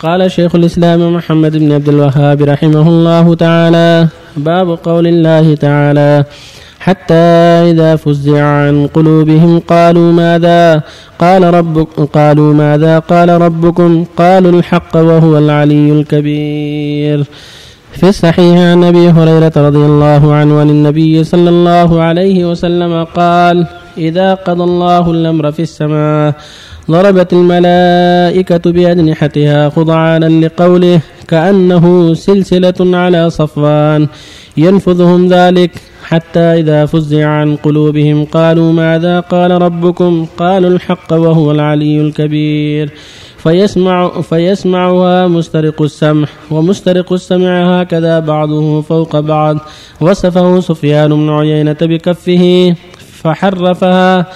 قال شيخ الإسلام محمد بن عبد الوهاب رحمه الله تعالى باب قول الله تعالى حتى إذا فزع عن قلوبهم قالوا ماذا؟ قال ربك قالوا ماذا؟ قال ربكم قالوا الحق وهو العلي الكبير. في الصحيح عن أبي هريرة رضي الله عنه عن النبي صلى الله عليه وسلم قال إذا قضى الله الأمر في السماء ضربت الملائكة بأجنحتها خضعانا لقوله كأنه سلسلة على صفوان. ينفذهم ذلك حتى إذا فزع عن قلوبهم قالوا ماذا قال ربكم؟ قالوا الحق وهو العلي الكبير. فيسمع فيسمعها مسترق السمع ومسترق السمع هكذا بعضه فوق بعض. وصفه سفيان بن عيينة بكفه. فحرفها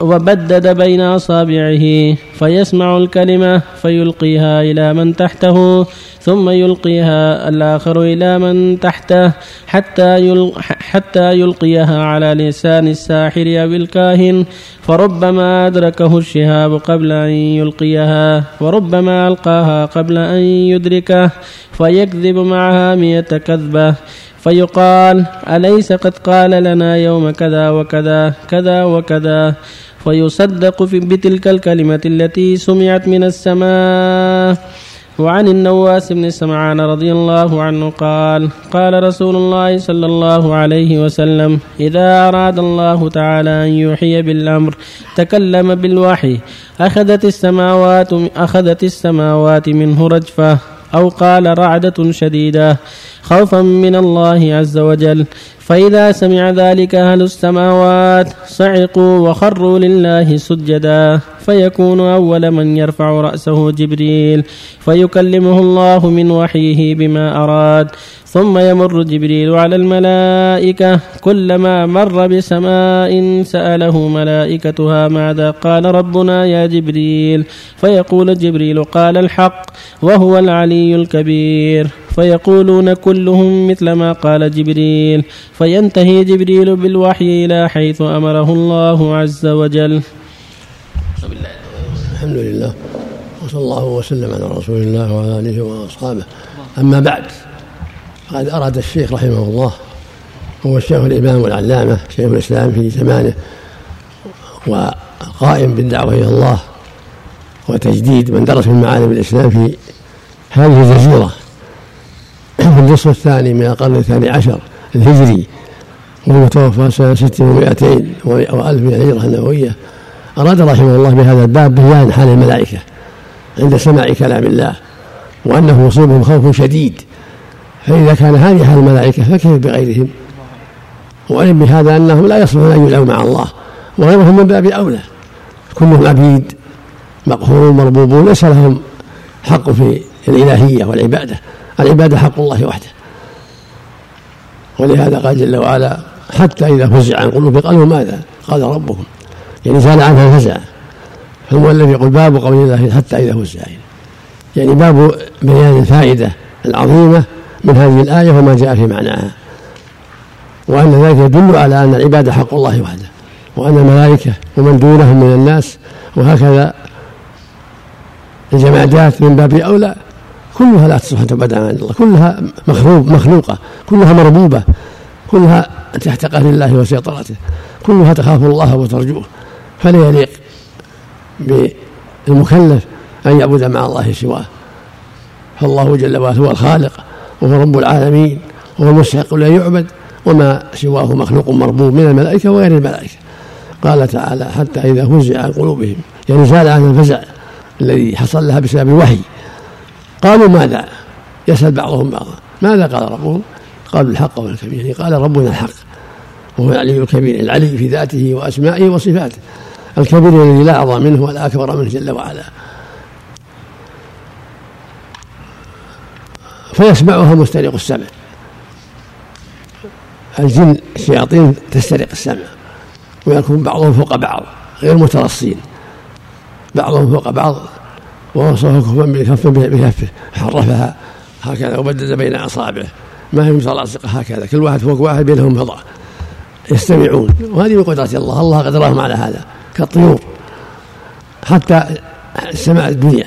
وبدد بين أصابعه فيسمع الكلمة فيلقيها إلى من تحته ثم يلقيها الآخر إلى من تحته حتى حتى يلقيها على لسان الساحر أو الكاهن فربما أدركه الشهاب قبل أن يلقيها وربما ألقاها قبل أن يدركه فيكذب معها مئة كذبة فيقال أليس قد قال لنا يوم كذا وكذا كذا وكذا؟ فيصدق في بتلك الكلمة التي سمعت من السماء. وعن النواس بن سمعان رضي الله عنه قال قال رسول الله صلى الله عليه وسلم إذا أراد الله تعالى أن يوحي بالأمر تكلم بالوحي أخذت السماوات أخذت السماوات منه رجفة أو قال رعدة شديدة. خوفا من الله عز وجل. فإذا سمع ذلك أهل السماوات صعقوا وخروا لله سجدا. فيكون أول من يرفع رأسه جبريل. فيكلمه الله من وحيه بما أراد. ثم يمر جبريل على الملائكة. كلما مر بسماء سأله ملائكتها ماذا قال ربنا يا جبريل. فيقول جبريل قال الحق وهو العلي الكبير. فيقولون كلهم مثل ما قال جبريل. فينتهي جبريل بالوحي إلى حيث أمره الله عز وجل. الحمد لله. وصلى الله وسلم على رسول الله وعلى آله وأصحابه. أما بعد قد أراد الشيخ رحمه الله هو الشيخ الإمام والعلامة شيخ الإسلام في زمانه وقائم بالدعوة إلى الله وتجديد من درس من معالم الإسلام في هذه الجزيرة. في النصف الثاني من القرن الثاني عشر الهجري وهو توفى سنة ست ومائتين وألف من الهجرة النبوية. أراد رحمه الله بهذا الباب بيان حال الملائكة عند سماع كلام الله وأنه يصيبهم خوف شديد. فإذا كان هذه حال الملائكة فكيف بغيرهم؟ وعلم بهذا أنهم لا يصلحون أن يدعوا مع الله وغيرهم من باب أولى. كلهم عبيد مقهورون مربوبون ليس لهم حق في الإلهية والعبادة. العبادة حق الله وحده. ولهذا قال جل وعلا حتى إذا فزع عن قلوب قالوا ماذا؟ قال ربكم يعني زال عنها الفزع فهو الذي يقول باب قول الله حتى إذا فزع. يعني باب بيان الفائدة العظيمة من هذه الآية وما جاء في معناها. وأن ذلك يدل على أن العبادة حق الله وحده وأن الملائكة ومن دونهم من الناس وهكذا الجمادات من باب أولى. كلها لا تصلح أن تعبد عن الله. كلها مخلوق مخلوقة. كلها مربوبة. كلها تحت قهر الله وسيطرته. كلها تخاف الله وترجوه. فلا يليق بالمكلف أن يعبد مع الله سواه. فالله جل وعلا هو الخالق وهو رب العالمين وهو المستحق لا يعبد وما سواه مخلوق مربوب من الملائكة وغير الملائكة. قال تعالى حتى إذا فزع عن قلوبهم. يعني زال عن الفزع الذي حصل لها بسبب الوحي. قالوا ماذا؟ يسأل بعضهم بعضا. ماذا قال ربهم؟ قالوا الحق والكبير. قال ربنا الحق. وهو العلي الكبير العلي في ذاته وأسمائه وصفاته. الكبير الذي لا أعظم منه ولا أكبر منه جل وعلا. فيسمعها مسترق السمع. الجن الشياطين تسترق السمع. ويكون بعضهم فوق بعض غير مترصين. بعضهم فوق بعض ووصفه كفا بكف بكفه حرفها هكذا وبدد بين أصابعه. ما هي متلاصقه هكذا. كل واحد فوق واحد بينهم فضاء. يستمعون. وهذه من قدرة الله. الله قدرهم على هذا. كالطيور. حتى السماء الدنيا.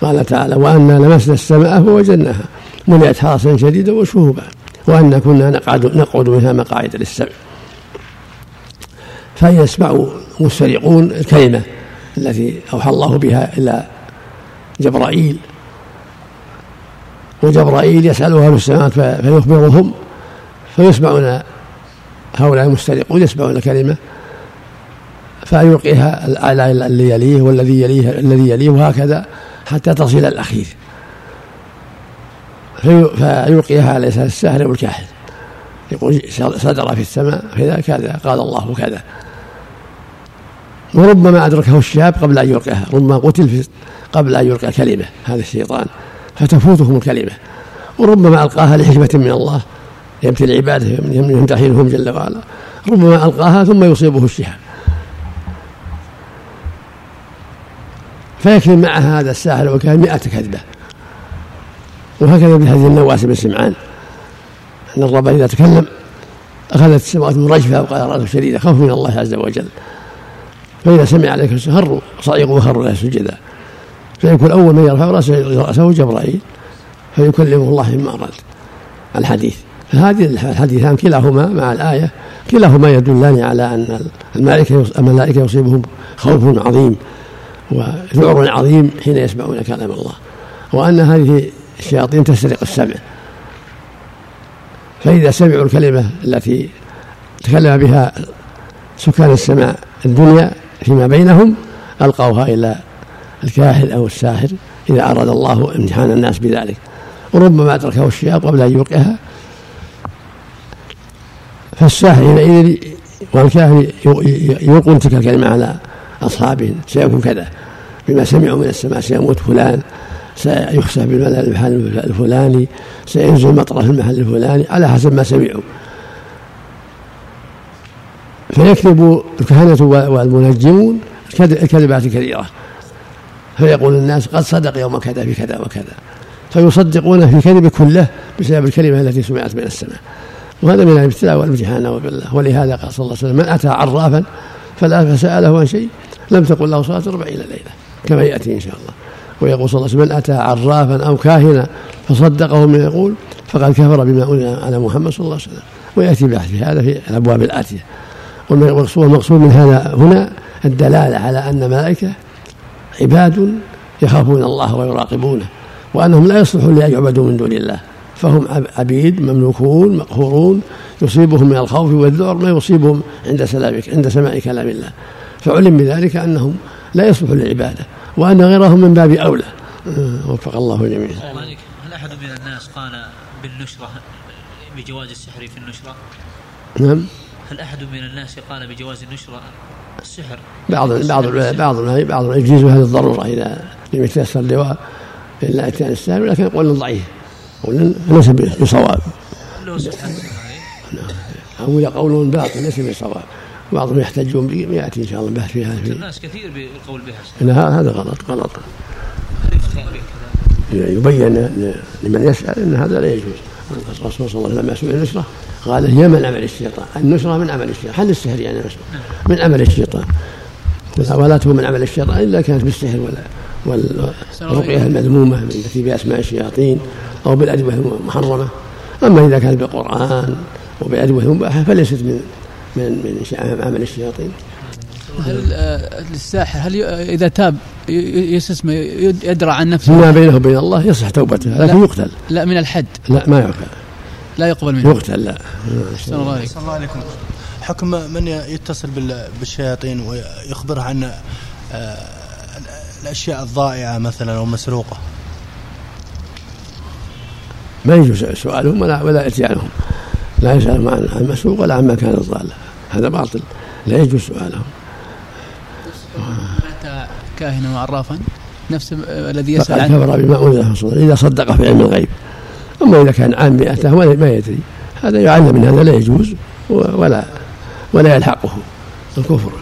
قال تعالى وأنا لمسنا السماء فوجدناها ملئت حرسا شديدا وشهوبا. وأنا كنا نقعد نقعد منها مقاعد للسمع. فيسمع المسترقون الكلمة التي أوحى الله بها إلى جبرائيل وجبرائيل يسألها في السماوات فيخبرهم فيسمعون هؤلاء المسترقون يسمعون كلمة فيلقيها الأعلى اللي يليه والذي يليه الذي يليه وهكذا حتى تصل الأخير. فيلقيها على لسان والكاهن يقول صدر في السماء كذا كذا قال الله كذا. وربما أدركه الشاب قبل أن يلقيها ربما قتل قبل أن يلقى كلمة هذا الشيطان فتفوتهم الكلمة. وربما ألقاها لحكمة من الله يبتلي عبادة يمتحنهم جل وعلا. ربما ألقاها ثم يصيبه الشهاب. فيكفي مع هذا الساحر وكان مئة كذبة. وهكذا بهذه النواس بن سمعان. أن الرب إذا تكلم أخذت السماوات من رجفة وقال رأته شديدة خوف من الله عز وجل. فإذا سمع عليك هروا صعقوا وخروا له سجدا فيكون أول من يرفع رأسه رأسه جبرائيل فيكلمه الله مما أراد الحديث. فهذه الحديثان كلاهما مع الآية كلاهما يدلان على أن الملائكة الملائكة يصيبهم خوف عظيم وذعر عظيم حين يسمعون كلام الله. وأن هذه الشياطين تسترق السمع. فإذا سمعوا الكلمة التي تكلم بها سكان السماء الدنيا فيما بينهم ألقوها إلى الكاهن أو الساحر إذا أراد الله امتحان الناس بذلك. وربما أدركه الشياب قبل أن يلقيها فالساحر حينئذ والكاهن يلقون تلك الكلمة على أصحابهم سيكون كذا. بما سمعوا من السماء سيموت فلان. سيخسف بالمحل الفلاني. سينزل مطر في المحل الفلاني. على حسب ما سمعوا. فيكذب الكهنة والمنجمون الكذبات الكثيرة فيقول الناس قد صدق يوم كذا في كذا وكذا. فيصدقون في كذب كله بسبب الكلمة التي سمعت من السماء. وهذا من الابتلاء والامتحان بالله. ولهذا قال صلى الله عليه وسلم من أتى عرافا فلا فسأله عن شيء لم تقل له صلاة أربعين ليلة. كما يأتي إن شاء الله. ويقول صلى الله عليه وسلم من أتى عرافا أو كاهنا فصدقه من يقول فقد كفر بما أنزل على محمد صلى الله عليه وسلم. ويأتي بحث هذا في الأبواب الآتية. والمقصود من هذا هنا الدلالة على أن الملائكة عباد يخافون الله ويراقبونه وأنهم لا يصلحون لأن يعبدوا من دون الله فهم عبيد مملوكون مقهورون يصيبهم من الخوف والذعر ما يصيبهم عند سلامك عند سماع كلام الله. فعلم بذلك أنهم لا يصلحون للعبادة وأن غيرهم من باب أولى. وفق الله جميعا. هل أحد من الناس قال بالنشرة بجواز السحر في النشرة؟ نعم. هل أحد من الناس قال بجواز النشرة السحر؟ بعض بعض بعض بعض يجيزها للضرورة إذا لم يتيسر لواء إلا إتيان السائل ولكن قول ضعيف. قول ليس بصواب. أو قول باطل ليس بصواب. بعضهم يحتجون به ياتي إن شاء الله بحث في هذا الناس كثير بالقول بها هذا غلط غلط. يبين لمن يسأل إن هذا لا يجوز. الرسول صلى الله عليه وسلم لما سئل النشرة. قال هي من عمل الشيطان. النشرة من عمل الشيطان. حل السحر يعني من عمل الشيطان. ولا تكون من عمل الشيطان إلا كانت بالسحر ولا والرقية المذمومة التي بأسماء الشياطين أو بالأدوية المحرمة. أما إذا كانت بالقرآن وبادويه مباحه فليست من من من عمل الشياطين. هل الساحر هل إذا تاب يسمى يدرى عن نفسه؟ فيما بينه وبين الله يصح توبته لكن يقتل. لا من الحد. لا ما يقتل. لا يقبل منه يقتل لا. صلى الله عليكم. حكم من يتصل بالشياطين ويخبرها عن آه، الأشياء الضائعة مثلا أو مسروقة؟ ما يجوز سؤالهم ولا ولا إتيانهم. لا يسألهم عن المسروق ولا عما كان ضالا هذا باطل. لا يجوز سؤالهم. مات كاهنا وعرافا. نفس الذي يسأل عنه كفر بما أنزل إذا صدق في علم الغيب. أما إذا كان عامئته ما يدري. هذا يعلم من هذا لا يجوز ولا ولا يلحقه الكفر.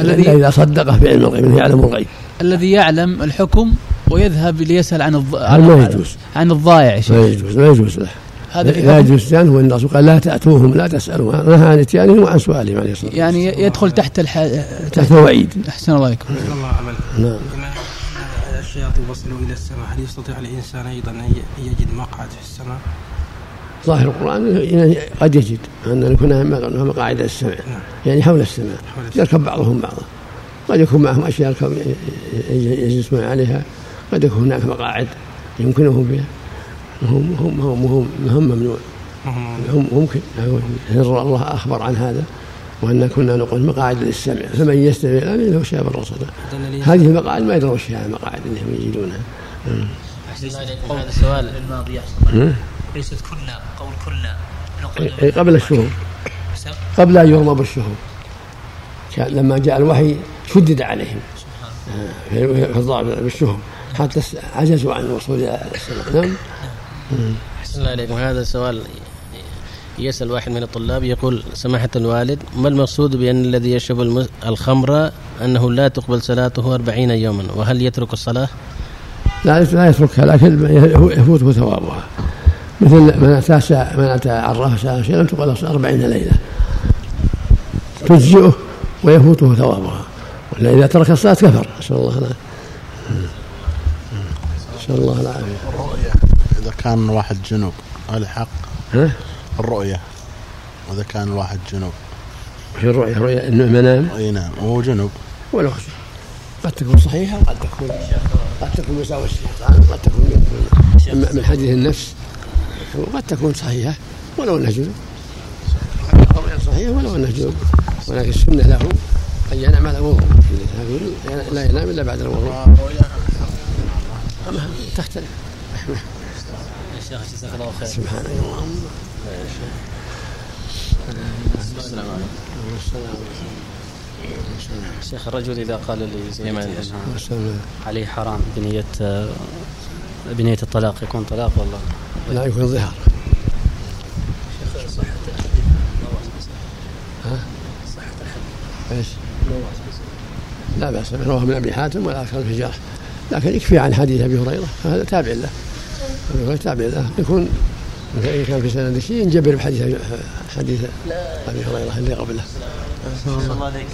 الذي إذا صدق في علم الغيب إنه يعلم الغيب. الذي يعلم الحكم ويذهب ليسأل عن الض... ما يجوز. عن الضائع لا يجوز لا يجوز له. هذا لا يجوز هو النص قال لا تأتوهم لا تسألوا نهى عن اتيانهم وعن سؤالهم عليه الصلاة يعني يدخل تحت الح... تحت الوعيد أحسن الله عليكم. الله عمل نعم. الشياطين وصلوا إلى السماء. هل يستطيع الإنسان أيضا أن يجد مقعد في السماء؟ ظاهر القرآن قد يجد أن يكون مقاعد السمع يعني حول السماء. يركب بعضهم بعضا. قد يكون معهم أشياء يركب يجلسون عليها. قد يكون هناك مقاعد يمكنهم بها. هم هم هم هم, هم ممنوع. هم ممكن. الله أخبر عن هذا. وأن كنا نقول مقاعد للسمع فمن يستمع الآن له شاب الرصد هذه المقاعد ما يدرون وش هي المقاعد اللي هم يجدونها. هذا السؤال الماضي ليست كنا قول كنا قبل الشهور. قبل أن يرمى بالشهور لما جاء الوحي شدد عليهم. في الضعف بالشهور حتى عجزوا عن الوصول إلى السماء. نعم. أحسن الله عليكم هذا سؤال يسأل واحد من الطلاب يقول سماحة الوالد ما المقصود بأن الذي يشرب الخمر أنه لا تقبل صلاته أربعين يوما؟ وهل يترك الصلاة؟ لا لا يتركها لكن يفوته ثوابها مثل من أتى من أتى عرافة شيئا تقبل أربعين ليلة. تجزئه ويفوته ثوابها ولا إذا ترك الصلاة كفر. نسأل الله العافية. نسأل الله العافية. الرؤية إذا كان واحد جنوب هل حق؟ ها؟ الرؤية إذا كان الواحد جنوب. في الرؤية رؤية إنه منام؟ أي نعم وهو جنوب. ولو قد تكون صحيحة وقد تكون قد تكون مساوي الشيطان وقد تكون من, من حديث النفس. وقد تكون صحيحة ولو أنها جنوب. صحيحة ولو أنها جنوب. ولكن السنة له أن ينام على وضوء. لا ينام إلا بعد الوضوء. تختلف شيخ جزاك الله خير. سبحانك اللهم السلام عليكم شيخ الرجل إذا قال لزوجته عليه حرام بنية بنية الطلاق يكون طلاق والله؟ لا يكون ظهار شيخ صحة ها؟ صحة إيش؟ لا بأس رواه من أبي حاتم ولا أكثر في جرح لكن يكفي عن حديث أبي هريرة فهذا تابع له. هريرة تابع له. يكون إذا كان في سند شيء ينجبر بحديث حديث أبي هريرة اللي قبله. الله عليك